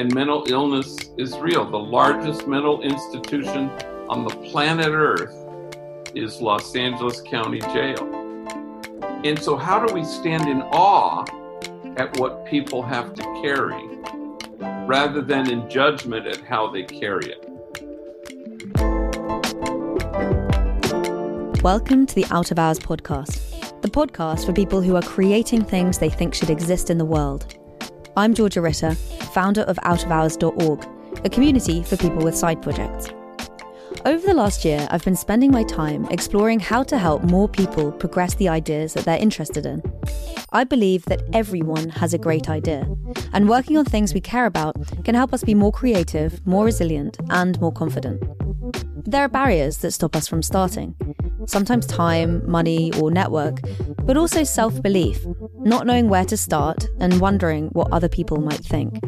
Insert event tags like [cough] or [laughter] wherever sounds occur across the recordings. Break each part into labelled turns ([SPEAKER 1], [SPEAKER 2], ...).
[SPEAKER 1] and mental illness is real. The largest mental institution on the planet Earth is Los Angeles County Jail. And so, how do we stand in awe at what people have to carry rather than in judgment at how they carry it?
[SPEAKER 2] Welcome to the Out of Hours podcast, the podcast for people who are creating things they think should exist in the world. I'm Georgia Ritter, founder of outofhours.org, a community for people with side projects. Over the last year, I've been spending my time exploring how to help more people progress the ideas that they're interested in. I believe that everyone has a great idea, and working on things we care about can help us be more creative, more resilient, and more confident. There are barriers that stop us from starting, sometimes time, money, or network, but also self belief, not knowing where to start and wondering what other people might think.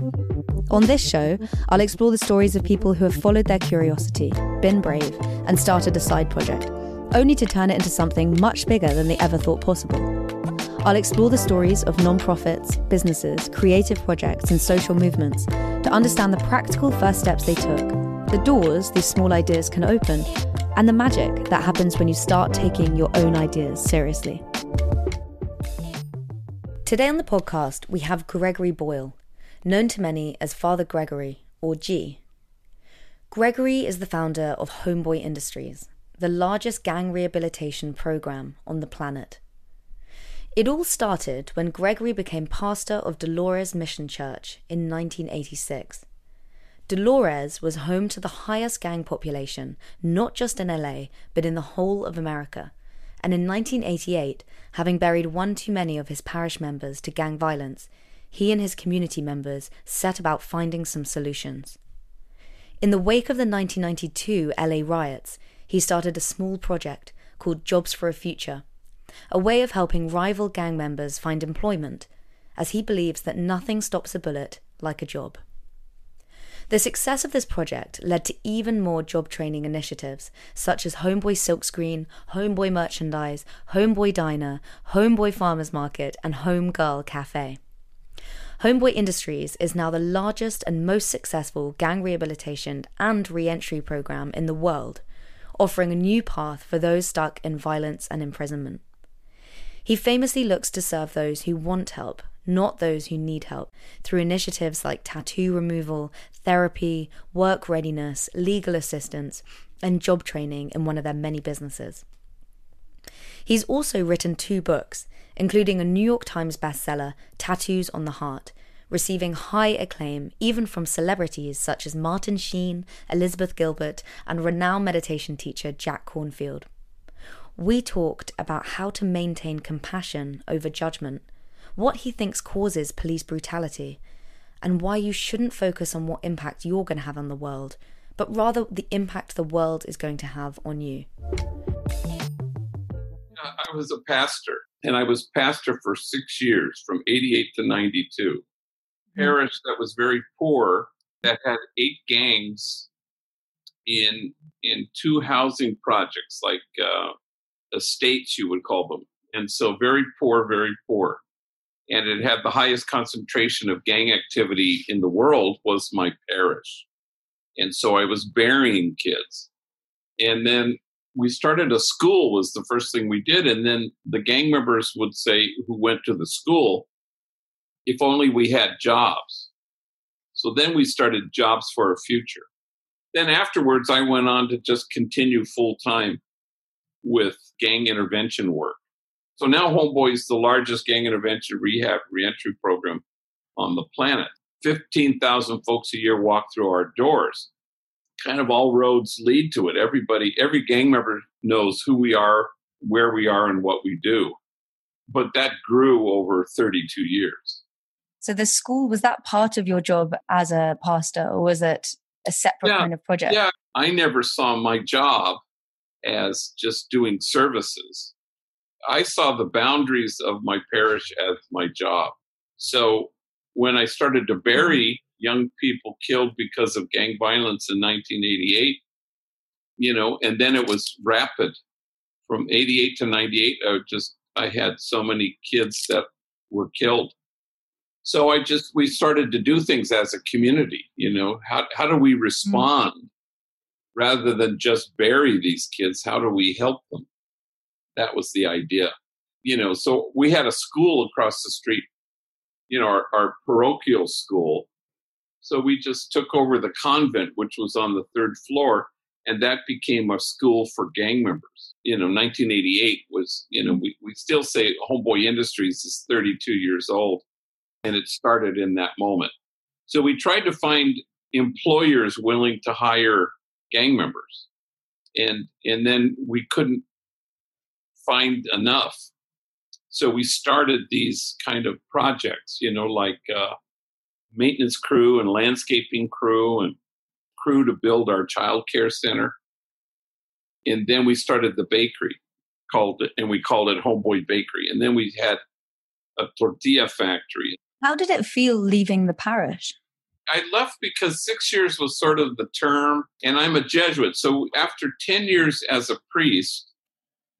[SPEAKER 2] On this show, I'll explore the stories of people who have followed their curiosity, been brave, and started a side project, only to turn it into something much bigger than they ever thought possible. I'll explore the stories of non-profits, businesses, creative projects, and social movements to understand the practical first steps they took, the doors these small ideas can open, and the magic that happens when you start taking your own ideas seriously. Today on the podcast, we have Gregory Boyle, known to many as Father Gregory, or G. Gregory is the founder of Homeboy Industries, the largest gang rehabilitation program on the planet. It all started when Gregory became pastor of Dolores Mission Church in 1986. Dolores was home to the highest gang population, not just in LA, but in the whole of America. And in 1988, having buried one too many of his parish members to gang violence, he and his community members set about finding some solutions. In the wake of the 1992 LA riots, he started a small project called Jobs for a Future, a way of helping rival gang members find employment, as he believes that nothing stops a bullet like a job. The success of this project led to even more job training initiatives, such as Homeboy Silkscreen, Homeboy Merchandise, Homeboy Diner, Homeboy Farmers Market, and Homegirl Cafe. Homeboy Industries is now the largest and most successful gang rehabilitation and re entry program in the world, offering a new path for those stuck in violence and imprisonment. He famously looks to serve those who want help not those who need help, through initiatives like tattoo removal, therapy, work readiness, legal assistance, and job training in one of their many businesses. He's also written two books, including a New York Times bestseller, Tattoos on the Heart, receiving high acclaim even from celebrities such as Martin Sheen, Elizabeth Gilbert, and renowned meditation teacher Jack Kornfield. We talked about how to maintain compassion over judgment what he thinks causes police brutality, and why you shouldn't focus on what impact you're going to have on the world, but rather the impact the world is going to have on you.
[SPEAKER 1] I was a pastor, and I was pastor for six years from 88 to 92. Mm-hmm. Parish that was very poor, that had eight gangs in in two housing projects, like uh, estates, you would call them. And so very poor, very poor and it had the highest concentration of gang activity in the world was my parish. And so i was burying kids. And then we started a school was the first thing we did. And then the gang members would say who went to the school if only we had jobs. So then we started jobs for a future. Then afterwards i went on to just continue full time with gang intervention work so now Homeboy is the largest gang intervention rehab reentry program on the planet. 15,000 folks a year walk through our doors. Kind of all roads lead to it. Everybody, every gang member knows who we are, where we are, and what we do. But that grew over 32 years.
[SPEAKER 2] So the school, was that part of your job as a pastor, or was it a separate
[SPEAKER 1] yeah,
[SPEAKER 2] kind of project?
[SPEAKER 1] Yeah, I never saw my job as just doing services. I saw the boundaries of my parish as my job. So when I started to bury young people killed because of gang violence in 1988, you know, and then it was rapid from 88 to 98. I just, I had so many kids that were killed. So I just we started to do things as a community. You know, how how do we respond mm-hmm. rather than just bury these kids? How do we help them? That was the idea. You know, so we had a school across the street. You know, our, our parochial school. So we just took over the convent, which was on the third floor, and that became a school for gang members. You know, 1988 was, you know, we, we still say Homeboy Industries is 32 years old, and it started in that moment. So we tried to find employers willing to hire gang members, and and then we couldn't find enough. So we started these kind of projects, you know, like uh, maintenance crew and landscaping crew and crew to build our child care center. And then we started the bakery called it, and we called it Homeboy Bakery. And then we had a tortilla factory.
[SPEAKER 2] How did it feel leaving the parish?
[SPEAKER 1] I left because six years was sort of the term, and I'm a Jesuit. So after 10 years as a priest,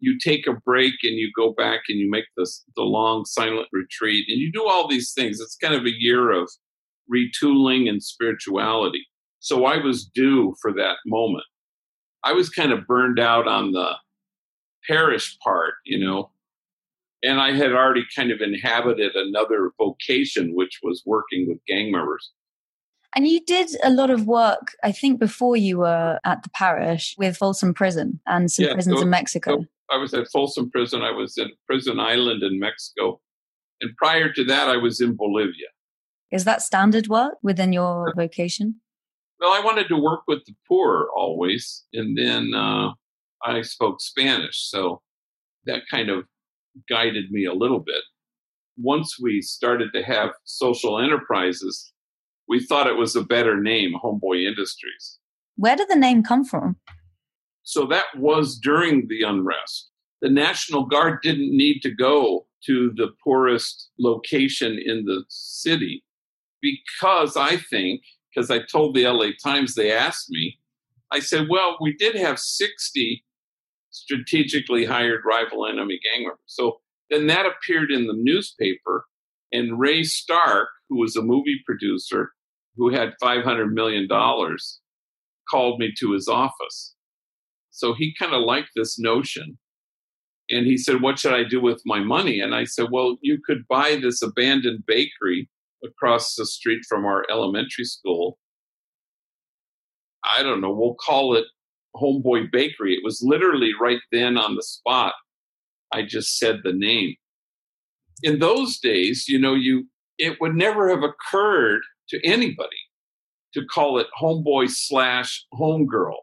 [SPEAKER 1] you take a break and you go back and you make this, the long silent retreat and you do all these things. It's kind of a year of retooling and spirituality. So I was due for that moment. I was kind of burned out on the parish part, you know, and I had already kind of inhabited another vocation, which was working with gang members.
[SPEAKER 2] And you did a lot of work, I think, before you were at the parish with Folsom Prison and some yeah, prisons so, in Mexico. So
[SPEAKER 1] I was at Folsom Prison. I was at Prison Island in Mexico. And prior to that, I was in Bolivia.
[SPEAKER 2] Is that standard work within your vocation?
[SPEAKER 1] Well, I wanted to work with the poor always, and then uh, I spoke Spanish, so that kind of guided me a little bit. Once we started to have social enterprises, we thought it was a better name, Homeboy Industries.
[SPEAKER 2] Where did the name come from?
[SPEAKER 1] So that was during the unrest. The National Guard didn't need to go to the poorest location in the city because I think because I told the LA Times, they asked me, I said, well, we did have 60 strategically hired rival enemy gang members. So then that appeared in the newspaper, and Ray Stark, who was a movie producer who had $500 million, called me to his office. So he kind of liked this notion. And he said, What should I do with my money? And I said, Well, you could buy this abandoned bakery across the street from our elementary school. I don't know, we'll call it Homeboy Bakery. It was literally right then on the spot. I just said the name. In those days, you know, you it would never have occurred to anybody to call it homeboy slash homegirl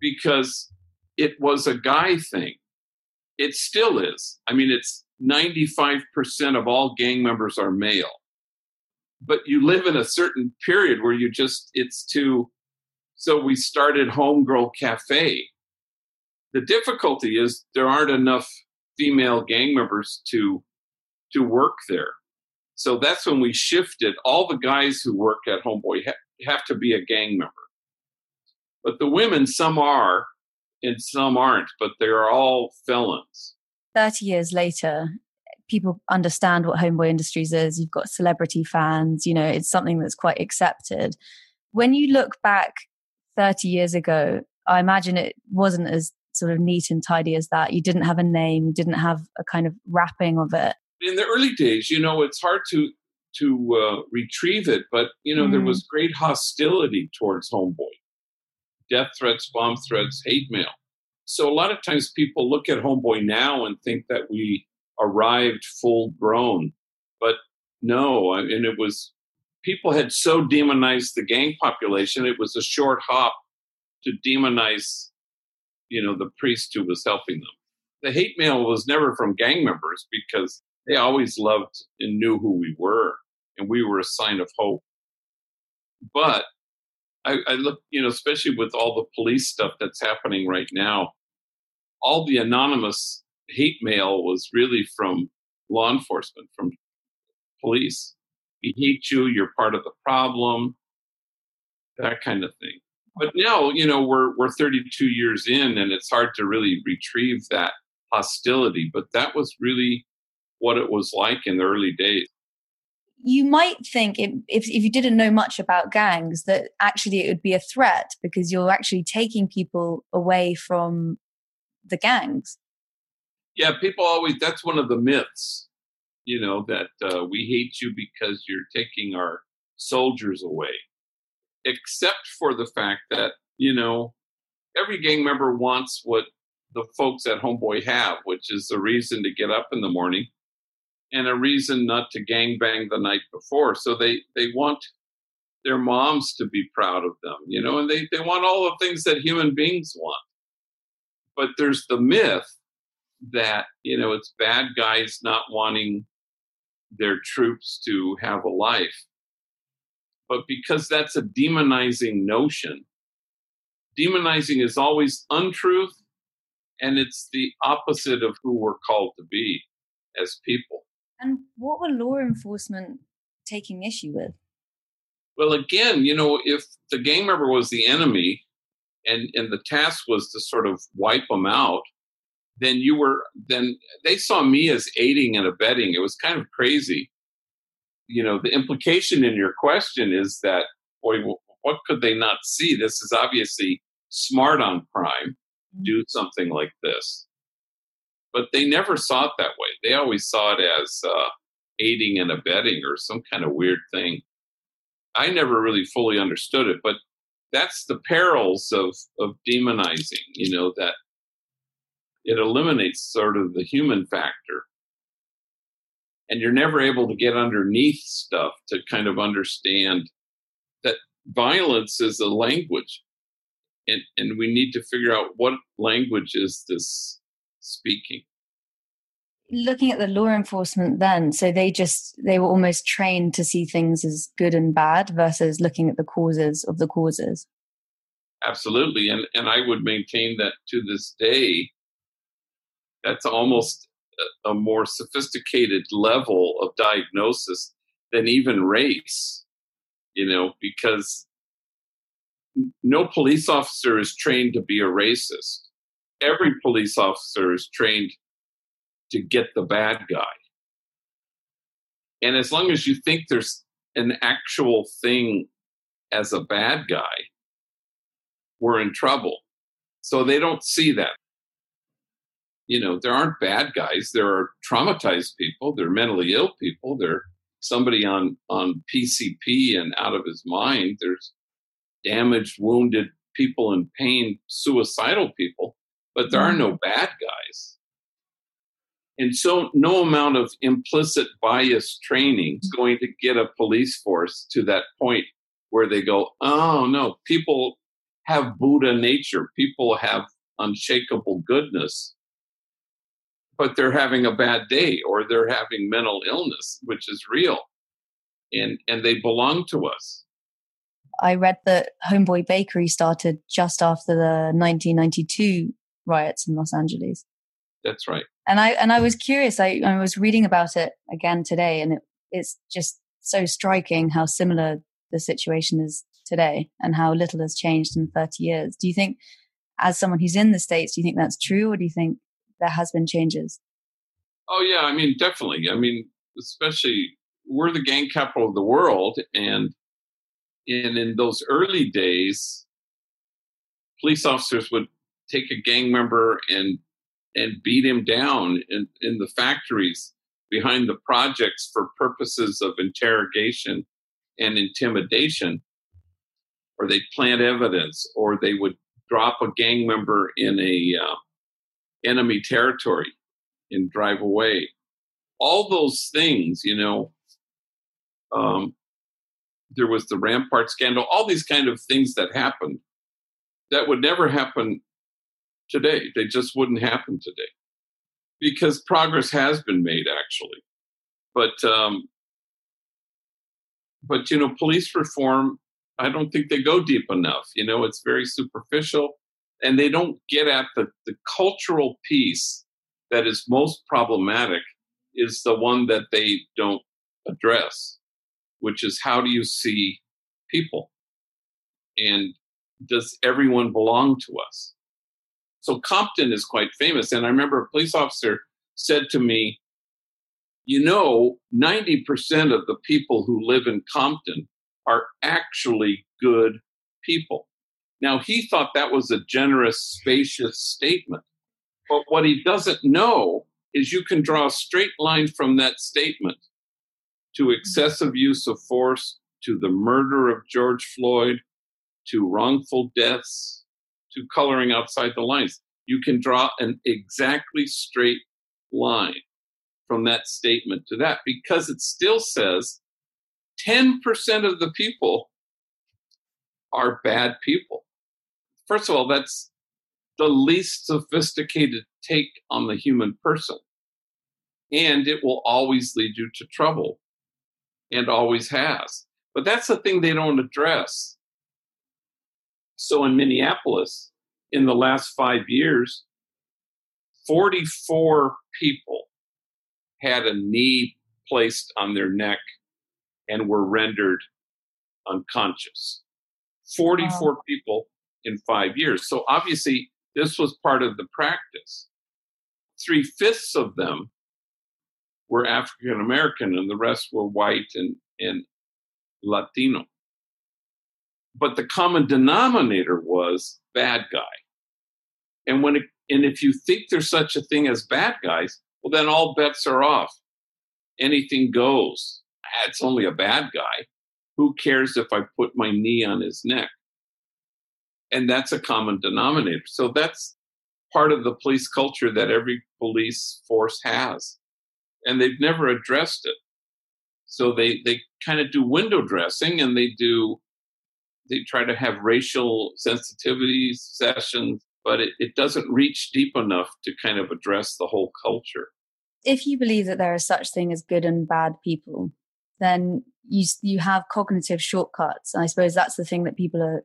[SPEAKER 1] because it was a guy thing. It still is. I mean, it's 95% of all gang members are male but you live in a certain period where you just it's too so we started homegirl cafe the difficulty is there aren't enough female gang members to to work there so that's when we shifted. All the guys who work at homeboy ha- have to be a gang member. But the women some are and some aren't but they're all felons.
[SPEAKER 2] 30 years later people understand what homeboy industries is. You've got celebrity fans you know it's something that's quite accepted. When you look back 30 years ago i imagine it wasn't as sort of neat and tidy as that. You didn't have a name. You didn't have a kind of wrapping of it
[SPEAKER 1] in the early days you know it's hard to to uh, retrieve it but you know mm. there was great hostility towards homeboy death threats bomb threats hate mail so a lot of times people look at homeboy now and think that we arrived full grown. But no, I mean, it was people had so demonized the gang population, it was a short hop to demonize, you know, the priest who was helping them. The hate mail was never from gang members because they always loved and knew who we were, and we were a sign of hope. But I, I look, you know, especially with all the police stuff that's happening right now, all the anonymous hate mail was really from law enforcement, from police. We hate you, you're part of the problem, that kind of thing. But now, you know, we're we're 32 years in and it's hard to really retrieve that hostility, but that was really what it was like in the early days.
[SPEAKER 3] you might think if, if, if you didn't know much about gangs that actually it would be a threat because you're actually taking people away from the gangs.
[SPEAKER 1] Yeah, people always, that's one of the myths, you know, that uh, we hate you because you're taking our soldiers away. Except for the fact that, you know, every gang member wants what the folks at Homeboy have, which is a reason to get up in the morning and a reason not to gang bang the night before. So they they want their moms to be proud of them, you know, and they, they want all the things that human beings want. But there's the myth that, you know, it's bad guys not wanting their troops to have a life. But because that's a demonizing notion, demonizing is always untruth and it's the opposite of who we're called to be as people.
[SPEAKER 3] And what were law enforcement taking issue with?
[SPEAKER 1] Well, again, you know, if the gang member was the enemy and, and the task was to sort of wipe them out, then you were, then they saw me as aiding and abetting. It was kind of crazy. You know, the implication in your question is that, boy, what could they not see? This is obviously smart on crime, mm-hmm. do something like this but they never saw it that way. They always saw it as uh, aiding and abetting or some kind of weird thing. I never really fully understood it, but that's the perils of of demonizing. You know that it eliminates sort of the human factor, and you're never able to get underneath stuff to kind of understand that violence is a language, and and we need to figure out what language is this speaking.
[SPEAKER 3] Looking at the law enforcement then so they just they were almost trained to see things as good and bad versus looking at the causes of the causes.
[SPEAKER 1] Absolutely and and i would maintain that to this day that's almost a, a more sophisticated level of diagnosis than even race you know because no police officer is trained to be a racist every police officer is trained to get the bad guy. And as long as you think there's an actual thing as a bad guy, we're in trouble. So they don't see that. You know, there aren't bad guys. There are traumatized people. There are mentally ill people. There are somebody on on PCP and out of his mind. There's damaged, wounded people in pain, suicidal people but there are no bad guys. And so, no amount of implicit bias training is going to get a police force to that point where they go, oh no, people have Buddha nature, people have unshakable goodness, but they're having a bad day or they're having mental illness, which is real. And, and they belong to us.
[SPEAKER 3] I read that Homeboy Bakery started just after the 1992 riots in Los Angeles.
[SPEAKER 1] That's right.
[SPEAKER 3] And I and I was curious. I, I was reading about it again today, and it, it's just so striking how similar the situation is today, and how little has changed in 30 years. Do you think, as someone who's in the states, do you think that's true, or do you think there has been changes?
[SPEAKER 1] Oh yeah, I mean definitely. I mean, especially we're the gang capital of the world, and and in those early days, police officers would take a gang member and and beat him down in, in the factories behind the projects for purposes of interrogation and intimidation or they plant evidence or they would drop a gang member in a uh, enemy territory and drive away. All those things you know um, there was the rampart scandal all these kind of things that happened that would never happen today. They just wouldn't happen today because progress has been made actually. But um, but you know, police reform. I don't think they go deep enough. You know, it's very superficial, and they don't get at the the cultural piece that is most problematic. Is the one that they don't address, which is how do you see people, and does everyone belong to us? So Compton is quite famous. And I remember a police officer said to me, you know, 90% of the people who live in Compton are actually good people. Now, he thought that was a generous, spacious statement. But what he doesn't know is you can draw a straight line from that statement to excessive use of force, to the murder of George Floyd, to wrongful deaths, to coloring outside the lines. You can draw an exactly straight line from that statement to that because it still says 10% of the people are bad people. First of all, that's the least sophisticated take on the human person. And it will always lead you to trouble and always has. But that's the thing they don't address. So in Minneapolis, in the last five years, 44 people had a knee placed on their neck and were rendered unconscious. 44 wow. people in five years. So obviously, this was part of the practice. Three fifths of them were African American, and the rest were white and, and Latino. But the common denominator was bad guy. And when it, and if you think there's such a thing as bad guys, well, then all bets are off. Anything goes. Ah, it's only a bad guy. Who cares if I put my knee on his neck? And that's a common denominator. So that's part of the police culture that every police force has. And they've never addressed it. So they, they kind of do window dressing and they do, they try to have racial sensitivity sessions but it, it doesn't reach deep enough to kind of address the whole culture.
[SPEAKER 3] If you believe that there is such thing as good and bad people, then you you have cognitive shortcuts. And I suppose that's the thing that people are,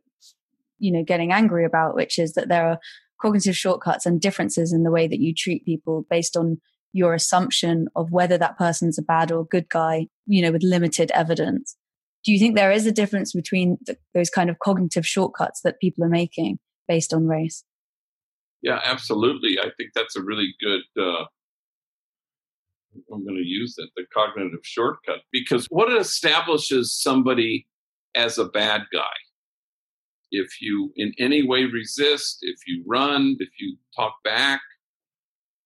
[SPEAKER 3] you know, getting angry about, which is that there are cognitive shortcuts and differences in the way that you treat people based on your assumption of whether that person's a bad or good guy, you know, with limited evidence. Do you think there is a difference between those kind of cognitive shortcuts that people are making based on race?
[SPEAKER 1] Yeah, absolutely. I think that's a really good. Uh, I'm going to use it, the cognitive shortcut, because what it establishes somebody as a bad guy? If you in any way resist, if you run, if you talk back,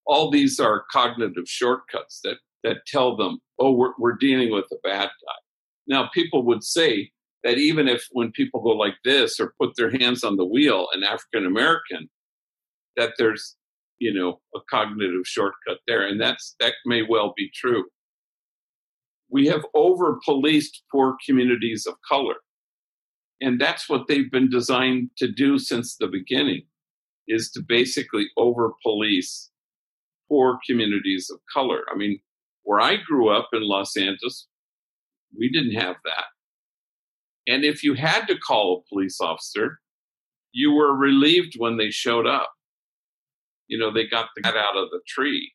[SPEAKER 1] all these are cognitive shortcuts that that tell them, oh, we're, we're dealing with a bad guy. Now, people would say that even if when people go like this or put their hands on the wheel, an African American that there's you know a cognitive shortcut there and that's that may well be true. We have over policed poor communities of color and that's what they've been designed to do since the beginning is to basically over police poor communities of color. I mean where i grew up in los angeles we didn't have that and if you had to call a police officer you were relieved when they showed up you know, they got the cat out of the tree.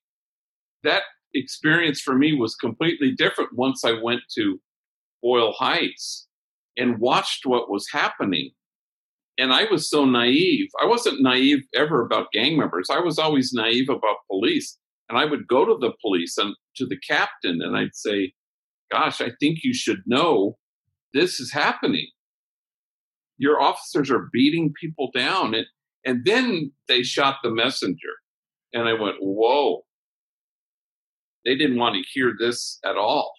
[SPEAKER 1] That experience for me was completely different once I went to Boyle Heights and watched what was happening. And I was so naive. I wasn't naive ever about gang members. I was always naive about police. And I would go to the police and to the captain and I'd say, Gosh, I think you should know this is happening. Your officers are beating people down. And and then they shot the messenger. And I went, whoa. They didn't want to hear this at all.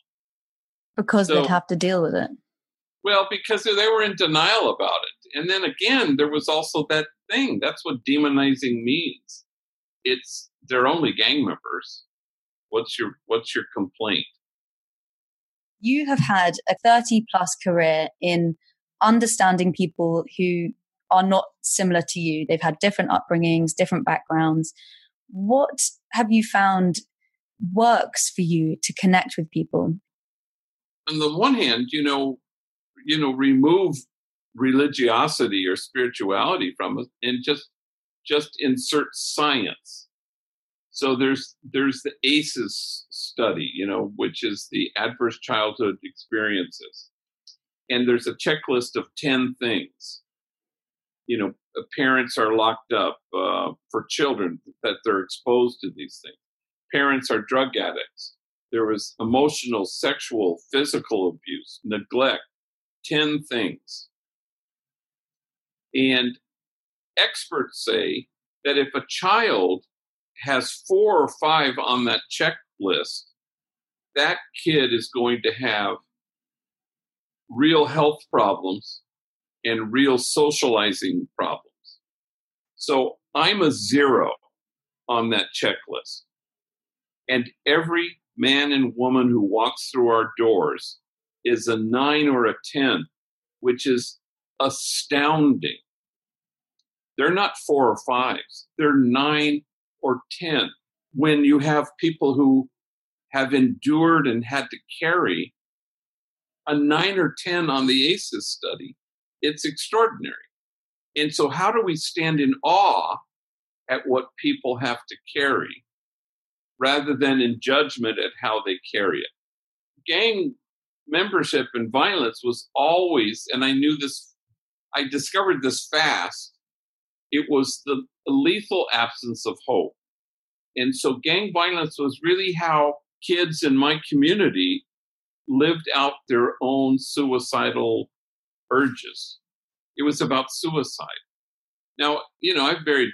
[SPEAKER 3] Because so, they'd have to deal with it.
[SPEAKER 1] Well, because they were in denial about it. And then again, there was also that thing. That's what demonizing means. It's they're only gang members. What's your what's your complaint?
[SPEAKER 3] You have had a 30 plus career in understanding people who are not similar to you. They've had different upbringings, different backgrounds. What have you found works for you to connect with people?
[SPEAKER 1] On the one hand, you know, you know, remove religiosity or spirituality from it and just just insert science. So there's there's the ACEs study, you know, which is the adverse childhood experiences. And there's a checklist of 10 things you know parents are locked up uh, for children that they're exposed to these things parents are drug addicts there was emotional, sexual, physical abuse, neglect, 10 things. And experts say that if a child has four or five on that checklist, that kid is going to have real health problems and real socializing problems. So I'm a zero on that checklist. And every man and woman who walks through our doors is a nine or a 10, which is astounding. They're not four or fives, they're nine or 10. When you have people who have endured and had to carry a nine or 10 on the ACEs study, it's extraordinary. And so, how do we stand in awe at what people have to carry rather than in judgment at how they carry it? Gang membership and violence was always, and I knew this, I discovered this fast, it was the lethal absence of hope. And so, gang violence was really how kids in my community lived out their own suicidal urges. It was about suicide. Now, you know, I've buried,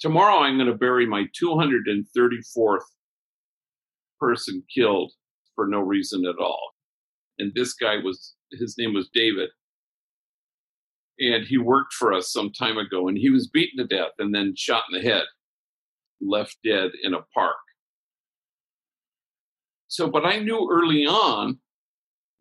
[SPEAKER 1] tomorrow I'm going to bury my 234th person killed for no reason at all. And this guy was, his name was David. And he worked for us some time ago and he was beaten to death and then shot in the head, left dead in a park. So, but I knew early on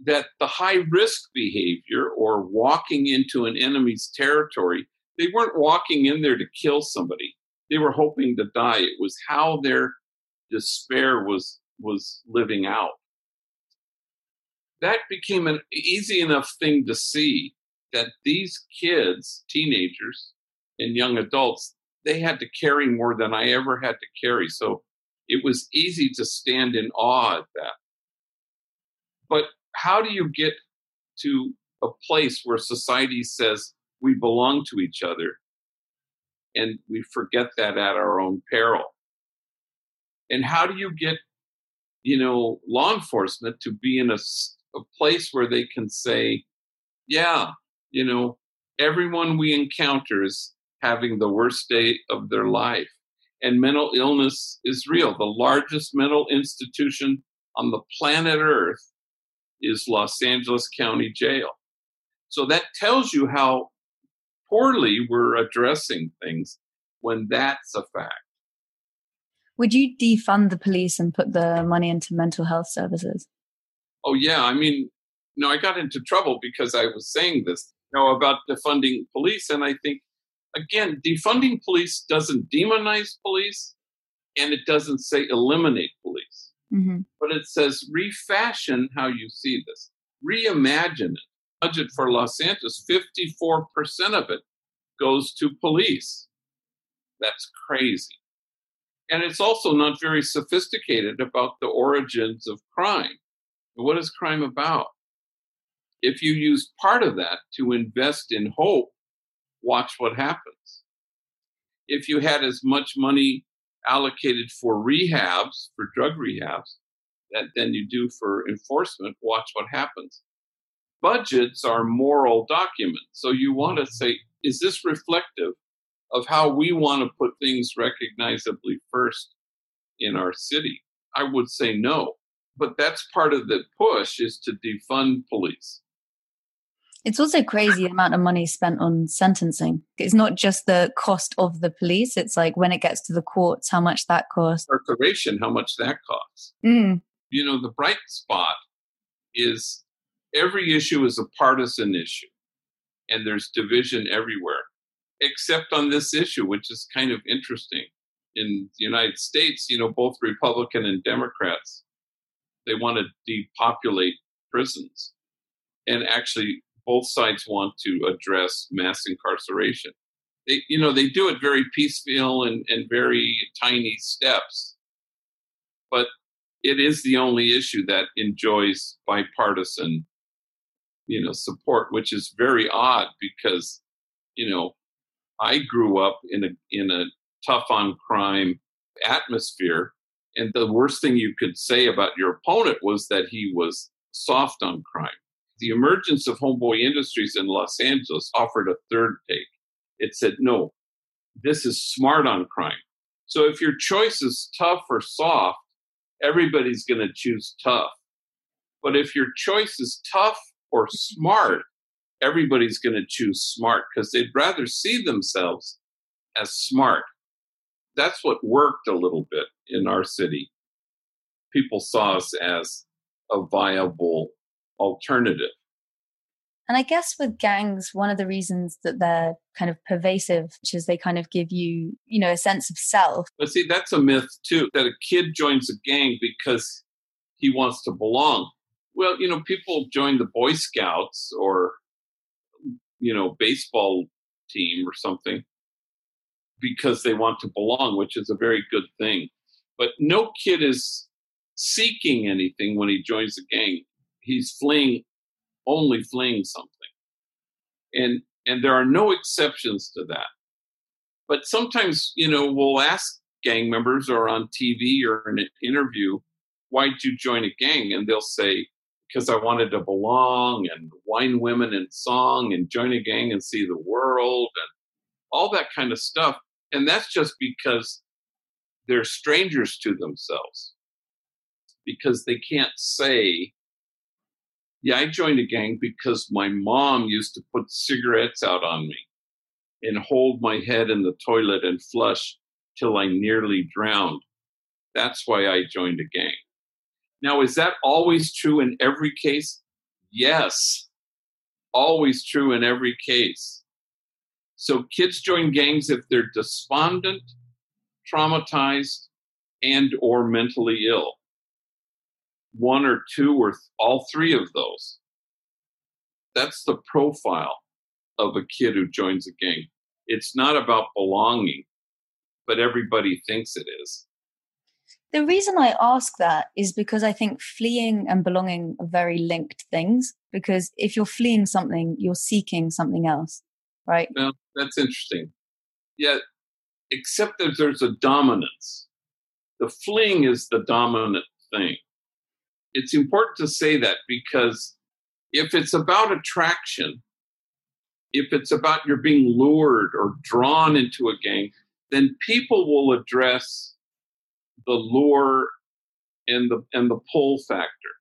[SPEAKER 1] that the high risk behavior or walking into an enemy's territory, they weren't walking in there to kill somebody. They were hoping to die. It was how their despair was was living out. That became an easy enough thing to see that these kids, teenagers and young adults, they had to carry more than I ever had to carry. So it was easy to stand in awe at that. But how do you get to a place where society says we belong to each other and we forget that at our own peril? And how do you get, you know, law enforcement to be in a, a place where they can say, yeah, you know, everyone we encounter is having the worst day of their life and mental illness is real. The largest mental institution on the planet Earth is Los Angeles County Jail. So that tells you how poorly we're addressing things when that's a fact.
[SPEAKER 3] Would you defund the police and put the money into mental health services?
[SPEAKER 1] Oh, yeah. I mean, no, I got into trouble because I was saying this, know, about defunding police. And I think again, defunding police doesn't demonize police and it doesn't say eliminate police, mm-hmm. but it says refashion how you see this, reimagine it. Budget for Los Angeles, 54% of it goes to police. That's crazy. And it's also not very sophisticated about the origins of crime. What is crime about? If you use part of that to invest in hope watch what happens. If you had as much money allocated for rehabs, for drug rehabs, that than you do for enforcement, watch what happens. Budgets are moral documents. So you want to say, is this reflective of how we want to put things recognizably first in our city? I would say no. But that's part of the push is to defund police.
[SPEAKER 3] It's also crazy the amount of money spent on sentencing. It's not just the cost of the police. It's like when it gets to the courts, how much that costs.
[SPEAKER 1] Incarceration, how much that costs.
[SPEAKER 3] Mm.
[SPEAKER 1] You know, the bright spot is every issue is a partisan issue, and there's division everywhere, except on this issue, which is kind of interesting. In the United States, you know, both Republican and Democrats, they want to depopulate prisons. And actually, both sides want to address mass incarceration. They, you know, they do it very piecemeal and, and very tiny steps, but it is the only issue that enjoys bipartisan, you know, support, which is very odd because, you know, I grew up in a in a tough on crime atmosphere, And the worst thing you could say about your opponent was that he was soft on crime. The emergence of homeboy industries in Los Angeles offered a third take. It said, no, this is smart on crime. So if your choice is tough or soft, everybody's going to choose tough. But if your choice is tough or smart, everybody's going to choose smart because they'd rather see themselves as smart. That's what worked a little bit in our city. People saw us as a viable alternative.
[SPEAKER 3] And I guess with gangs, one of the reasons that they're kind of pervasive, which is they kind of give you, you know, a sense of self.
[SPEAKER 1] But see, that's a myth too, that a kid joins a gang because he wants to belong. Well, you know, people join the Boy Scouts or, you know, baseball team or something because they want to belong, which is a very good thing. But no kid is seeking anything when he joins a gang. He's fleeing, only fleeing something. And and there are no exceptions to that. But sometimes, you know, we'll ask gang members or on TV or in an interview, why'd you join a gang? And they'll say, because I wanted to belong and wine women and song and join a gang and see the world and all that kind of stuff. And that's just because they're strangers to themselves because they can't say, yeah, I joined a gang because my mom used to put cigarettes out on me and hold my head in the toilet and flush till I nearly drowned. That's why I joined a gang. Now, is that always true in every case? Yes, always true in every case. So kids join gangs if they're despondent, traumatized, and or mentally ill. One or two or th- all three of those. That's the profile of a kid who joins a gang. It's not about belonging, but everybody thinks it is.
[SPEAKER 3] The reason I ask that is because I think fleeing and belonging are very linked things. Because if you're fleeing something, you're seeking something else, right?
[SPEAKER 1] Well, that's interesting. Yeah, except that there's a dominance. The fleeing is the dominant thing. It's important to say that because if it's about attraction, if it's about you're being lured or drawn into a gang, then people will address the lure and the and the pull factor.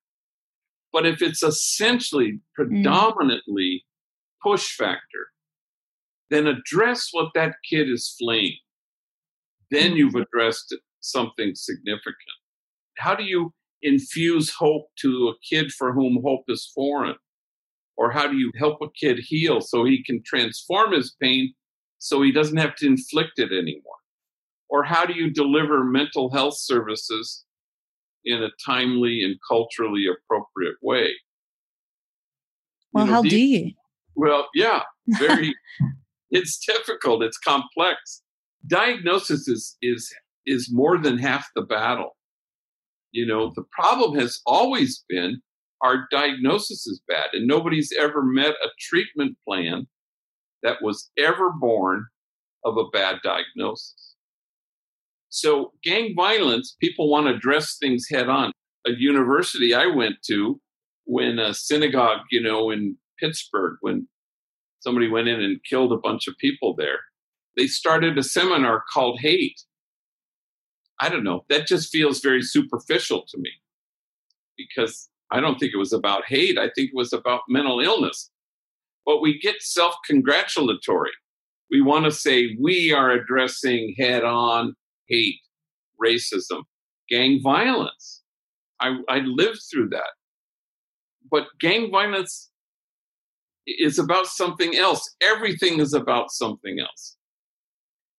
[SPEAKER 1] But if it's essentially predominantly mm. push factor, then address what that kid is fleeing. Then mm. you've addressed something significant. How do you infuse hope to a kid for whom hope is foreign? Or how do you help a kid heal so he can transform his pain so he doesn't have to inflict it anymore? Or how do you deliver mental health services in a timely and culturally appropriate way?
[SPEAKER 3] Well, you know, how these, do you?
[SPEAKER 1] Well, yeah, very. [laughs] it's difficult. It's complex. Diagnosis is is is more than half the battle. You know, the problem has always been our diagnosis is bad, and nobody's ever met a treatment plan that was ever born of a bad diagnosis. So, gang violence, people want to address things head on. A university I went to, when a synagogue, you know, in Pittsburgh, when somebody went in and killed a bunch of people there, they started a seminar called Hate. I don't know. That just feels very superficial to me because I don't think it was about hate. I think it was about mental illness. But we get self congratulatory. We want to say we are addressing head on hate, racism, gang violence. I, I lived through that. But gang violence is about something else. Everything is about something else.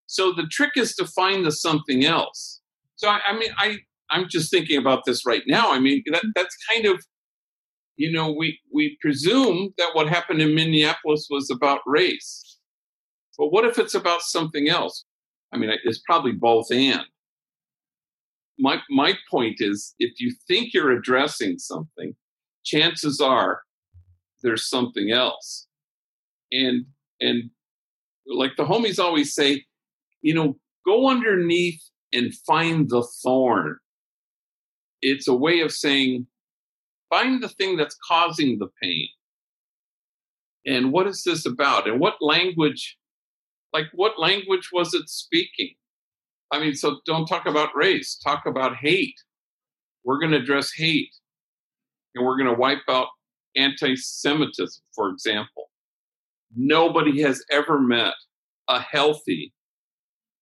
[SPEAKER 1] So the trick is to find the something else. So I, I mean, I I'm just thinking about this right now. I mean, that, that's kind of, you know, we we presume that what happened in Minneapolis was about race, but what if it's about something else? I mean, it's probably both and. My my point is, if you think you're addressing something, chances are there's something else. And and like the homies always say, you know, go underneath and find the thorn. it's a way of saying, find the thing that's causing the pain. And what is this about? And what language, like what language was it speaking? I mean, so don't talk about race, talk about hate. We're going to address hate and we're going to wipe out anti Semitism, for example. Nobody has ever met a healthy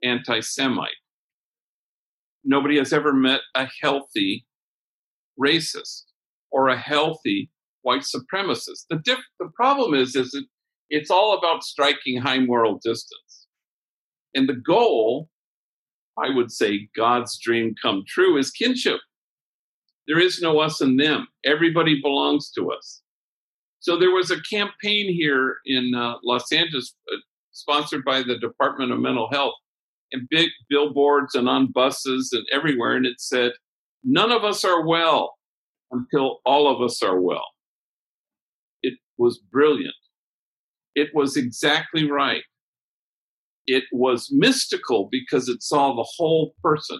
[SPEAKER 1] anti Semite. Nobody has ever met a healthy racist or a healthy white supremacist. The, diff- the problem is, is that it's all about striking high moral distance. And the goal, I would say, God's dream come true, is kinship. There is no us and them. Everybody belongs to us. So there was a campaign here in uh, Los Angeles, uh, sponsored by the Department of Mental Health, and big billboards and on buses and everywhere, and it said, "None of us are well until all of us are well." It was brilliant. It was exactly right. It was mystical because it saw the whole person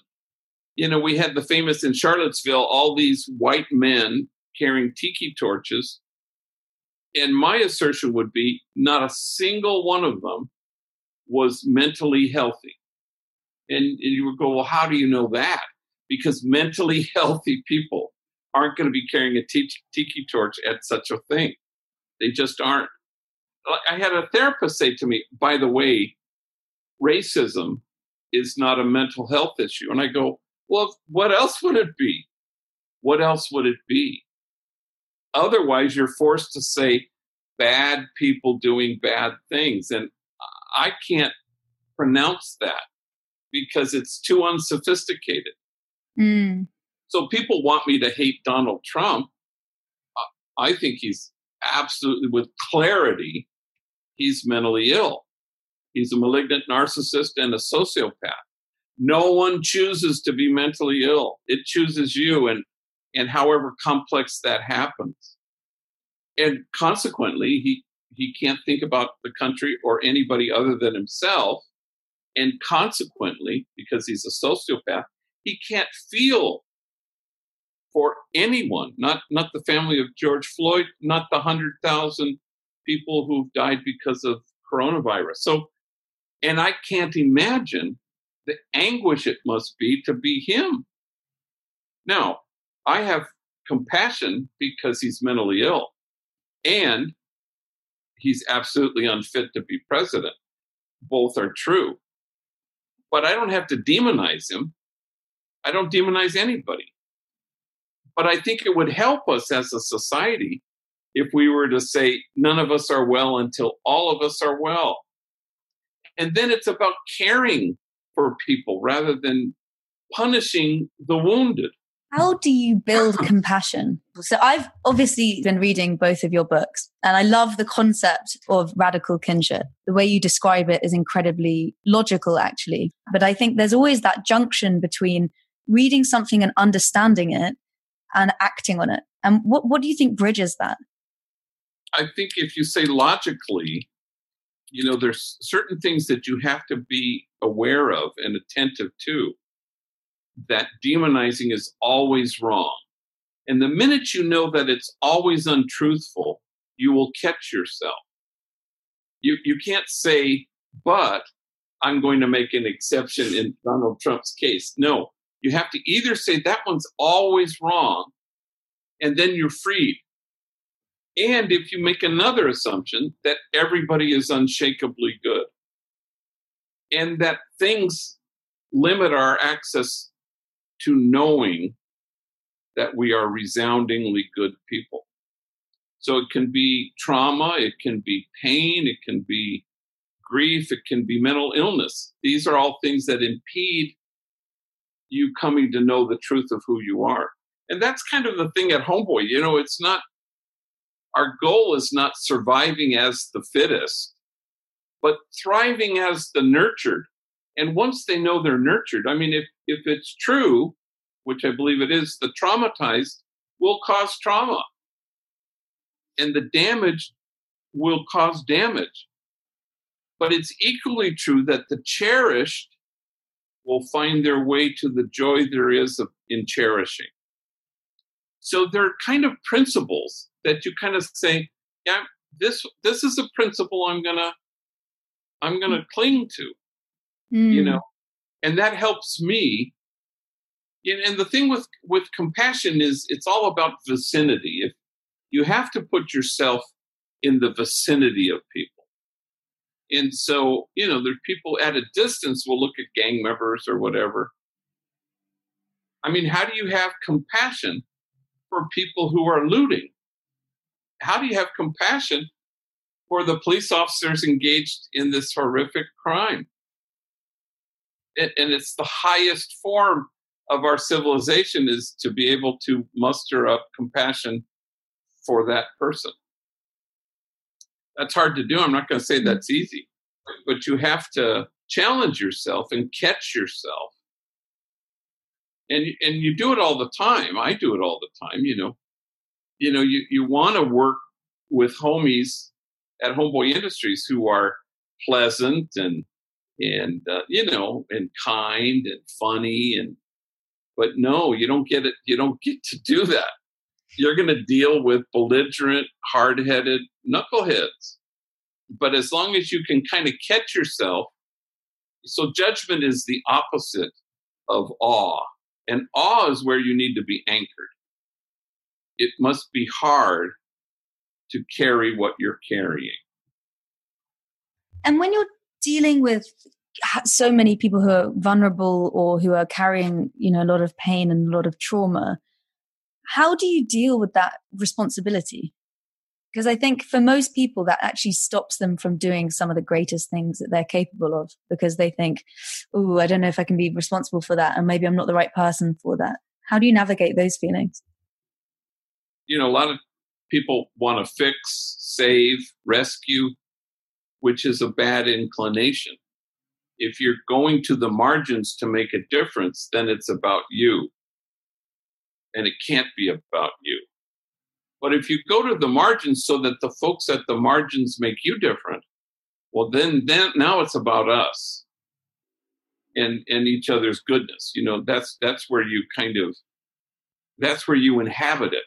[SPEAKER 1] you know, we had the famous in Charlottesville, all these white men carrying tiki torches. And my assertion would be not a single one of them was mentally healthy. And, and you would go, well, how do you know that? Because mentally [laughs] healthy people aren't going to be carrying a tiki torch at such a thing. They just aren't. I had a therapist say to me, by the way, racism is not a mental health issue. And I go, well, what else would it be? What else would it be? Otherwise, you're forced to say bad people doing bad things. And I can't pronounce that because it's too unsophisticated. Mm. So people want me to hate Donald Trump. I think he's absolutely, with clarity, he's mentally ill. He's a malignant narcissist and a sociopath no one chooses to be mentally ill it chooses you and and however complex that happens and consequently he he can't think about the country or anybody other than himself and consequently because he's a sociopath he can't feel for anyone not not the family of george floyd not the 100,000 people who've died because of coronavirus so and i can't imagine the anguish it must be to be him. Now, I have compassion because he's mentally ill and he's absolutely unfit to be president. Both are true. But I don't have to demonize him. I don't demonize anybody. But I think it would help us as a society if we were to say, none of us are well until all of us are well. And then it's about caring for people rather than punishing the wounded.
[SPEAKER 3] How do you build [coughs] compassion? So, I've obviously been reading both of your books, and I love the concept of radical kinship. The way you describe it is incredibly logical, actually. But I think there's always that junction between reading something and understanding it and acting on it. And what, what do you think bridges that?
[SPEAKER 1] I think if you say logically, you know, there's certain things that you have to be aware of and attentive to. That demonizing is always wrong. And the minute you know that it's always untruthful, you will catch yourself. You, you can't say, but I'm going to make an exception in Donald Trump's case. No, you have to either say that one's always wrong, and then you're freed. And if you make another assumption that everybody is unshakably good and that things limit our access to knowing that we are resoundingly good people. So it can be trauma, it can be pain, it can be grief, it can be mental illness. These are all things that impede you coming to know the truth of who you are. And that's kind of the thing at Homeboy. You know, it's not our goal is not surviving as the fittest, but thriving as the nurtured. And once they know they're nurtured, I mean, if, if it's true, which I believe it is, the traumatized will cause trauma. And the damage will cause damage. But it's equally true that the cherished will find their way to the joy there is of, in cherishing. so there are kind of principles that you kind of say, yeah, this this is a principle I'm gonna I'm gonna mm. cling to, mm. you know, and that helps me. And the thing with with compassion is it's all about vicinity. If you have to put yourself in the vicinity of people. And so, you know, there's people at a distance will look at gang members or whatever. I mean, how do you have compassion for people who are looting? How do you have compassion for the police officers engaged in this horrific crime? And it's the highest form of our civilization is to be able to muster up compassion for that person. That's hard to do. I'm not going to say hmm. that's easy, but you have to challenge yourself and catch yourself. And and you do it all the time. I do it all the time, you know. You know, you, you want to work with homies at Homeboy Industries who are pleasant and and uh, you know and kind and funny and but no you don't get it you don't get to do that you're going to deal with belligerent, hard headed knuckleheads. But as long as you can kind of catch yourself, so judgment is the opposite of awe. And awe is where you need to be anchored. It must be hard to carry what you're carrying.
[SPEAKER 3] And when you're dealing with so many people who are vulnerable or who are carrying, you know, a lot of pain and a lot of trauma, how do you deal with that responsibility? Because I think for most people, that actually stops them from doing some of the greatest things that they're capable of because they think, oh, I don't know if I can be responsible for that. And maybe I'm not the right person for that. How do you navigate those feelings?
[SPEAKER 1] You know, a lot of people want to fix, save, rescue, which is a bad inclination. If you're going to the margins to make a difference, then it's about you and it can't be about you. But if you go to the margins so that the folks at the margins make you different, well, then, then now it's about us and and each other's goodness. You know, that's that's where you kind of that's where you inhabit it.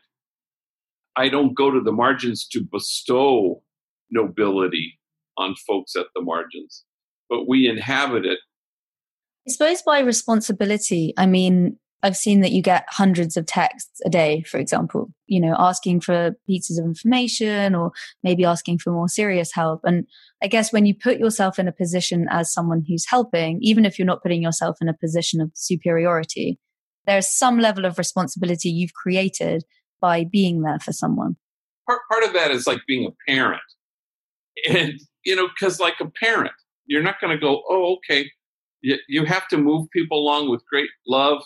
[SPEAKER 1] I don't go to the margins to bestow nobility on folks at the margins, but we inhabit it.
[SPEAKER 3] I suppose by responsibility, I mean I've seen that you get hundreds of texts a day, for example, you know, asking for pieces of information or maybe asking for more serious help. And I guess when you put yourself in a position as someone who's helping, even if you're not putting yourself in a position of superiority, there's some level of responsibility you've created by being there for someone.
[SPEAKER 1] Part, part of that is like being a parent. And, you know, because like a parent, you're not going to go, oh, okay. You, you have to move people along with great love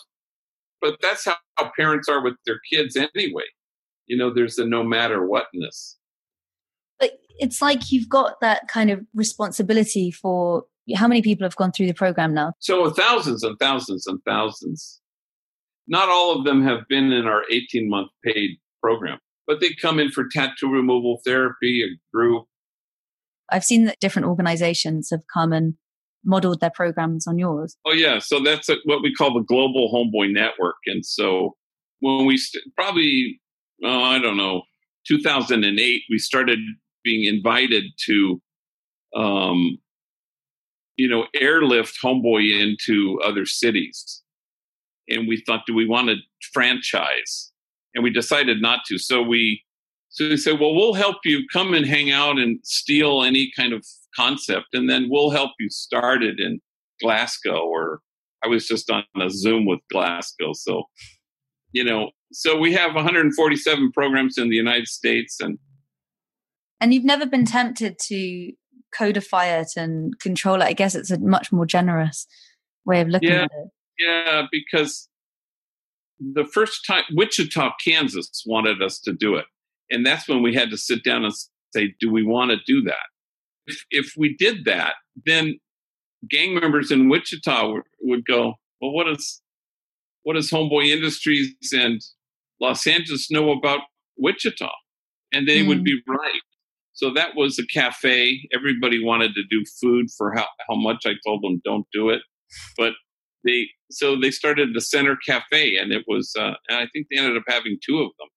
[SPEAKER 1] but that's how, how parents are with their kids anyway. You know, there's a no matter whatness.
[SPEAKER 3] But it's like you've got that kind of responsibility for how many people have gone through the program now?
[SPEAKER 1] So thousands and thousands and thousands. Not all of them have been in our 18 month paid program, but they come in for tattoo removal therapy, a group.
[SPEAKER 3] I've seen that different organizations have come and modeled their programs on yours?
[SPEAKER 1] Oh yeah, so that's a, what we call the global homeboy network, and so when we st- probably oh, I don't know 2008 we started being invited to um, you know airlift homeboy into other cities. And we thought do we want to franchise? And we decided not to. So we so they said well we'll help you come and hang out and steal any kind of concept, and then we'll help you start it in Glasgow. Or I was just on a Zoom with Glasgow, so you know, so we have 147 programs in the United States, and
[SPEAKER 3] and you've never been tempted to codify it and control it. I guess it's a much more generous way of looking
[SPEAKER 1] yeah,
[SPEAKER 3] at it.
[SPEAKER 1] Yeah, because the first time Wichita, Kansas wanted us to do it. And that's when we had to sit down and say, do we want to do that? if, if we did that, then gang members in Wichita would, would go, well, what is what does Homeboy Industries and Los Angeles know about Wichita? And they mm. would be right. So that was a cafe. Everybody wanted to do food for how, how much I told them don't do it. But they so they started the Center Cafe, and it was uh, and I think they ended up having two of them.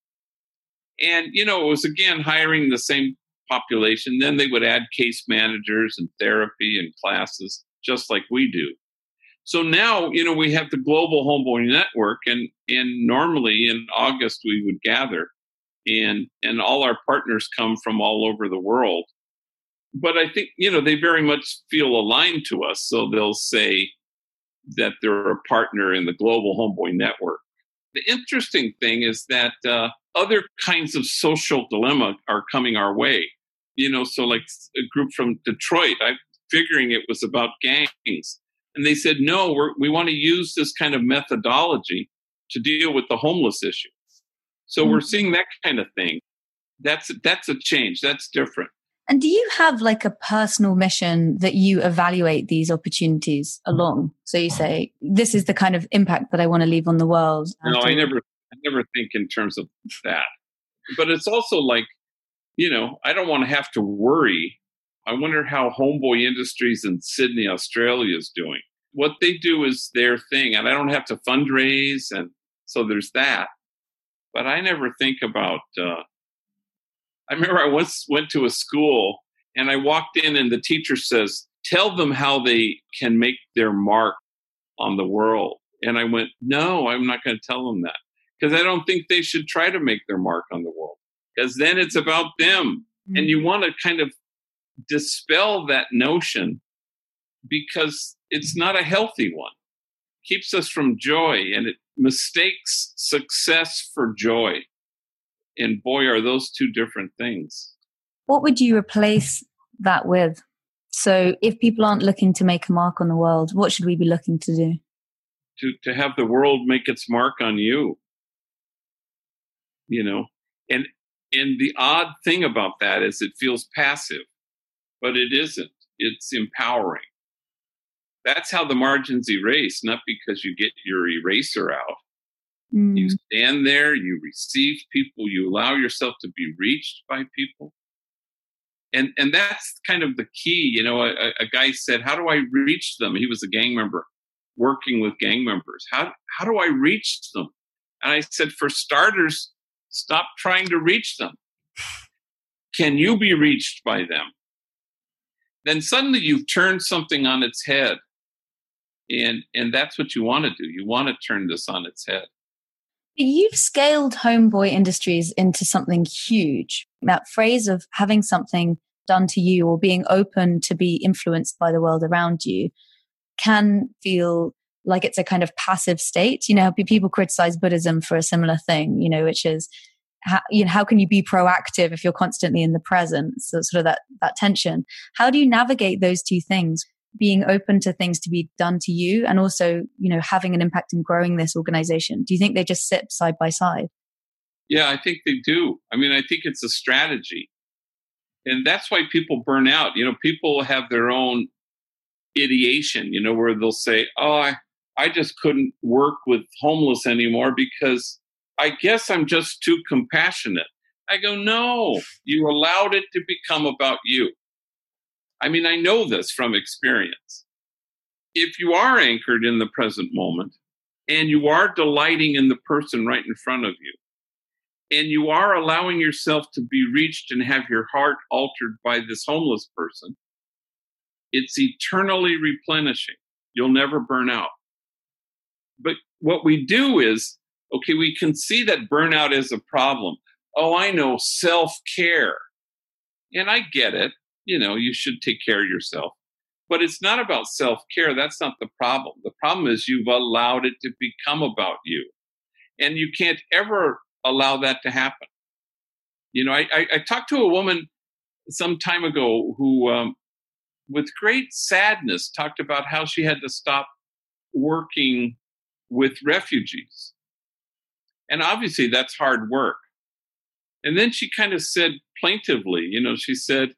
[SPEAKER 1] And you know, it was again hiring the same population. Then they would add case managers and therapy and classes, just like we do. So now, you know, we have the global homeboy network, and and normally in August we would gather, and and all our partners come from all over the world. But I think you know they very much feel aligned to us, so they'll say that they're a partner in the global homeboy network. The interesting thing is that uh, other kinds of social dilemma are coming our way. You know, so like a group from Detroit, I'm figuring it was about gangs and they said, no, we're, we want to use this kind of methodology to deal with the homeless issue. So mm-hmm. we're seeing that kind of thing. That's that's a change. That's different.
[SPEAKER 3] And do you have like a personal mission that you evaluate these opportunities along? So you say, this is the kind of impact that I want to leave on the world.
[SPEAKER 1] No, I never I never think in terms of that. But it's also like, you know, I don't want to have to worry I wonder how Homeboy Industries in Sydney, Australia is doing. What they do is their thing, and I don't have to fundraise, and so there's that. But I never think about. Uh, I remember I once went to a school and I walked in, and the teacher says, "Tell them how they can make their mark on the world." And I went, "No, I'm not going to tell them that because I don't think they should try to make their mark on the world because then it's about them." Mm-hmm. And you want to kind of dispel that notion because it's not a healthy one. It keeps us from joy and it mistakes success for joy. And boy, are those two different things.
[SPEAKER 3] What would you replace that with? So, if people aren't looking to make a mark on the world, what should we be looking to do?
[SPEAKER 1] To, to have the world make its mark on you. You know, and and the odd thing about that is it feels passive but it isn't. It's empowering. That's how the margins erase, not because you get your eraser out. Mm. You stand there, you receive people, you allow yourself to be reached by people. And, and that's kind of the key. You know, a, a guy said, How do I reach them? He was a gang member working with gang members. How, how do I reach them? And I said, For starters, stop trying to reach them. Can you be reached by them? then suddenly you've turned something on its head. And, and that's what you want to do. You want to turn this on its head.
[SPEAKER 3] You've scaled Homeboy Industries into something huge. That phrase of having something done to you or being open to be influenced by the world around you can feel like it's a kind of passive state. You know, people criticize Buddhism for a similar thing, you know, which is how, you know, how can you be proactive if you're constantly in the present? So sort of that, that tension. How do you navigate those two things? Being open to things to be done to you and also, you know, having an impact in growing this organization. Do you think they just sit side by side?
[SPEAKER 1] Yeah, I think they do. I mean, I think it's a strategy. And that's why people burn out. You know, people have their own ideation, you know, where they'll say, Oh, I, I just couldn't work with homeless anymore because I guess I'm just too compassionate. I go, no, you allowed it to become about you. I mean, I know this from experience. If you are anchored in the present moment and you are delighting in the person right in front of you, and you are allowing yourself to be reached and have your heart altered by this homeless person, it's eternally replenishing. You'll never burn out. But what we do is okay, we can see that burnout is a problem. Oh, I know self care. And I get it. You know, you should take care of yourself. But it's not about self care. That's not the problem. The problem is you've allowed it to become about you. And you can't ever allow that to happen. You know, I, I, I talked to a woman some time ago who, um, with great sadness, talked about how she had to stop working with refugees and obviously, that's hard work. And then she kind of said plaintively, you know, she said,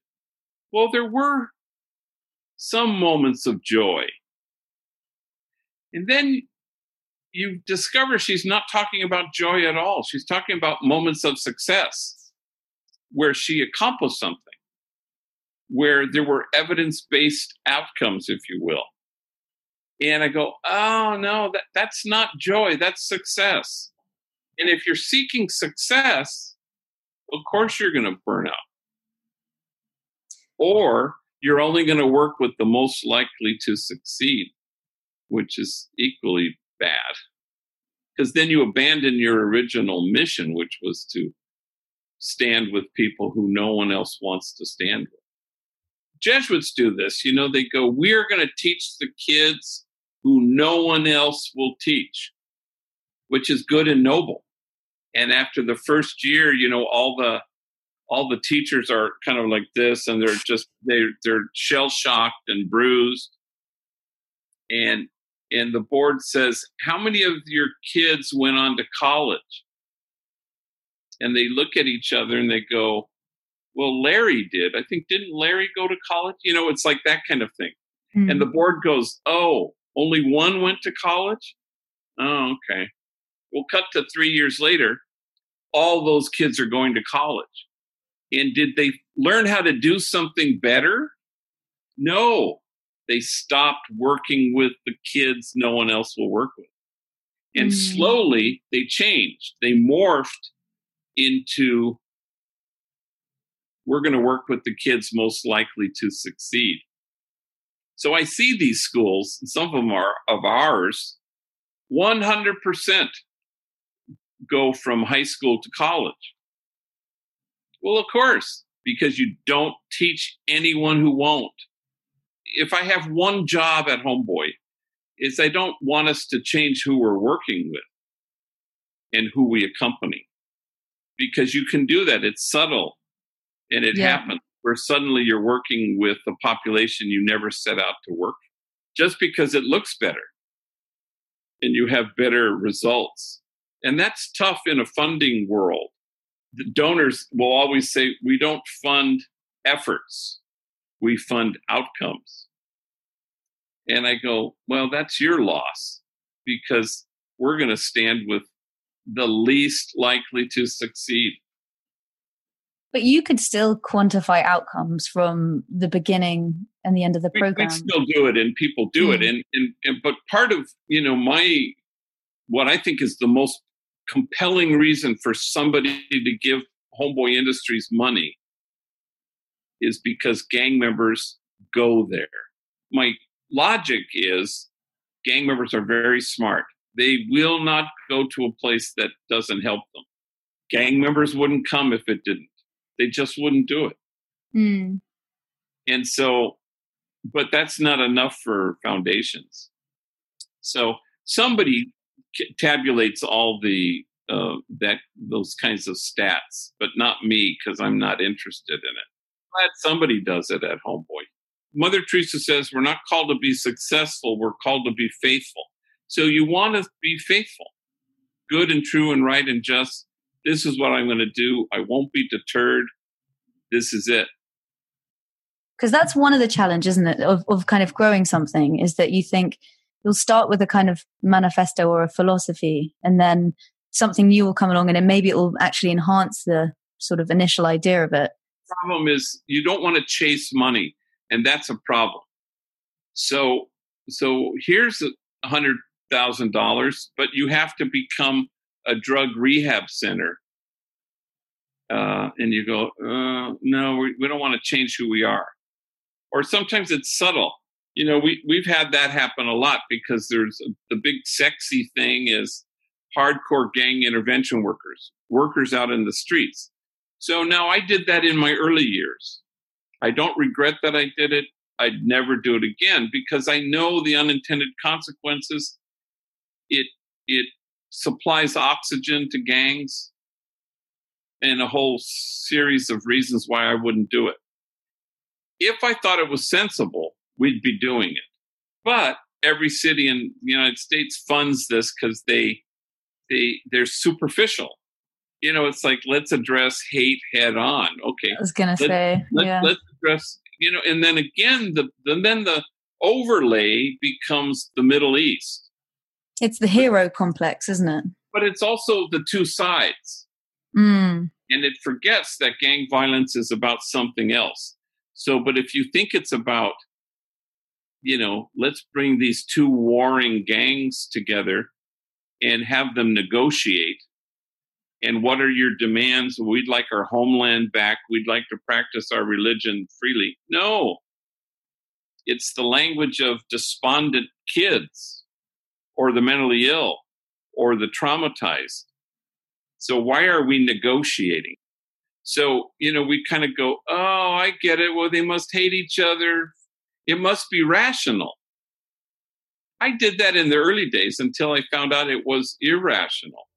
[SPEAKER 1] Well, there were some moments of joy. And then you discover she's not talking about joy at all. She's talking about moments of success where she accomplished something, where there were evidence based outcomes, if you will. And I go, oh no, that, that's not joy, that's success. And if you're seeking success, of course you're going to burn out. Or you're only going to work with the most likely to succeed, which is equally bad. Because then you abandon your original mission, which was to stand with people who no one else wants to stand with. Jesuits do this. You know, they go, We're going to teach the kids who no one else will teach, which is good and noble. And after the first year, you know, all the all the teachers are kind of like this and they're just they they're shell shocked and bruised. And and the board says how many of your kids went on to college? And they look at each other and they go well larry did. I think didn't larry go to college? You know it's like that kind of thing. Mm-hmm. and the board goes oh only one went to college? Oh okay. We'll cut to three years later all those kids are going to college and did they learn how to do something better? No, they stopped working with the kids no one else will work with. And mm. slowly they changed. They morphed into we're going to work with the kids most likely to succeed. So I see these schools, some of them are of ours, 100% go from high school to college. Well, of course, because you don't teach anyone who won't. If I have one job at Homeboy, is I don't want us to change who we're working with and who we accompany. Because you can do that. It's subtle and it yeah. happens where suddenly you're working with a population you never set out to work just because it looks better and you have better results. And that's tough in a funding world donors will always say, we don't fund efforts, we fund outcomes. And I go, well, that's your loss because we're going to stand with the least likely to succeed.
[SPEAKER 3] But you could still quantify outcomes from the beginning and the end of the program.
[SPEAKER 1] We, still do it, and people do mm. it. And, and, and but part of you know my what I think is the most compelling reason for somebody to give Homeboy Industries money is because gang members go there. My logic is gang members are very smart. They will not go to a place that doesn't help them. Gang members wouldn't come if it didn't. They just wouldn't do it. Mm. And so, but that's not enough for foundations. So somebody tabulates all the uh, that those kinds of stats, but not me because I'm not interested in it. Glad somebody does it at Homeboy. Mother Teresa says we're not called to be successful; we're called to be faithful. So you want to be faithful, good and true and right and just. This is what I'm going to do. I won't be deterred. This is it
[SPEAKER 3] because that's one of the challenges isn't it of, of kind of growing something is that you think you'll start with a kind of manifesto or a philosophy and then something new will come along and then maybe it will actually enhance the sort of initial idea of it.
[SPEAKER 1] Problem is you don't want to chase money and that's a problem. So so here's a hundred thousand dollars but you have to become a drug rehab center. Uh, and you go uh, no we, we don't want to change who we are. Or sometimes it's subtle you know, we we've had that happen a lot because there's the big sexy thing is hardcore gang intervention workers, workers out in the streets. So now I did that in my early years. I don't regret that I did it. I'd never do it again because I know the unintended consequences. It it supplies oxygen to gangs and a whole series of reasons why I wouldn't do it. If I thought it was sensible, we'd be doing it. But every city in the United States funds this because they they they're superficial. You know, it's like let's address hate head on. Okay,
[SPEAKER 3] I was gonna let, say,
[SPEAKER 1] let,
[SPEAKER 3] yeah.
[SPEAKER 1] let's address. You know, and then again, the and then the overlay becomes the Middle East.
[SPEAKER 3] It's the hero complex, isn't it?
[SPEAKER 1] But it's also the two sides.
[SPEAKER 3] Mm.
[SPEAKER 1] And it forgets that gang violence is about something else. So, but if you think it's about you know, let's bring these two warring gangs together and have them negotiate. And what are your demands? We'd like our homeland back. We'd like to practice our religion freely. No, it's the language of despondent kids or the mentally ill or the traumatized. So, why are we negotiating? So, you know, we kind of go, oh, I get it. Well, they must hate each other. It must be rational. I did that in the early days until I found out it was irrational.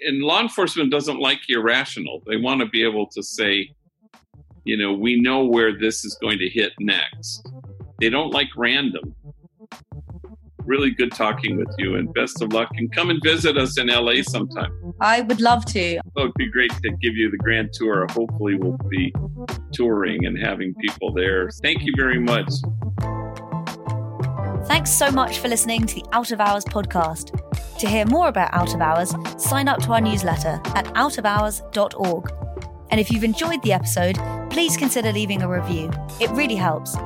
[SPEAKER 1] And law enforcement doesn't like irrational. They want to be able to say, you know, we know where this is going to hit next. They don't like random. Really good talking with you and best of luck. And come and visit us in LA sometime.
[SPEAKER 4] I would love to.
[SPEAKER 1] Oh, it'd be great to give you the grand tour. Hopefully, we'll be touring and having people there. Thank you very much.
[SPEAKER 3] Thanks so much for listening to the Out of Hours podcast. To hear more about Out of Hours, sign up to our newsletter at outofhours.org. And if you've enjoyed the episode, please consider leaving a review. It really helps.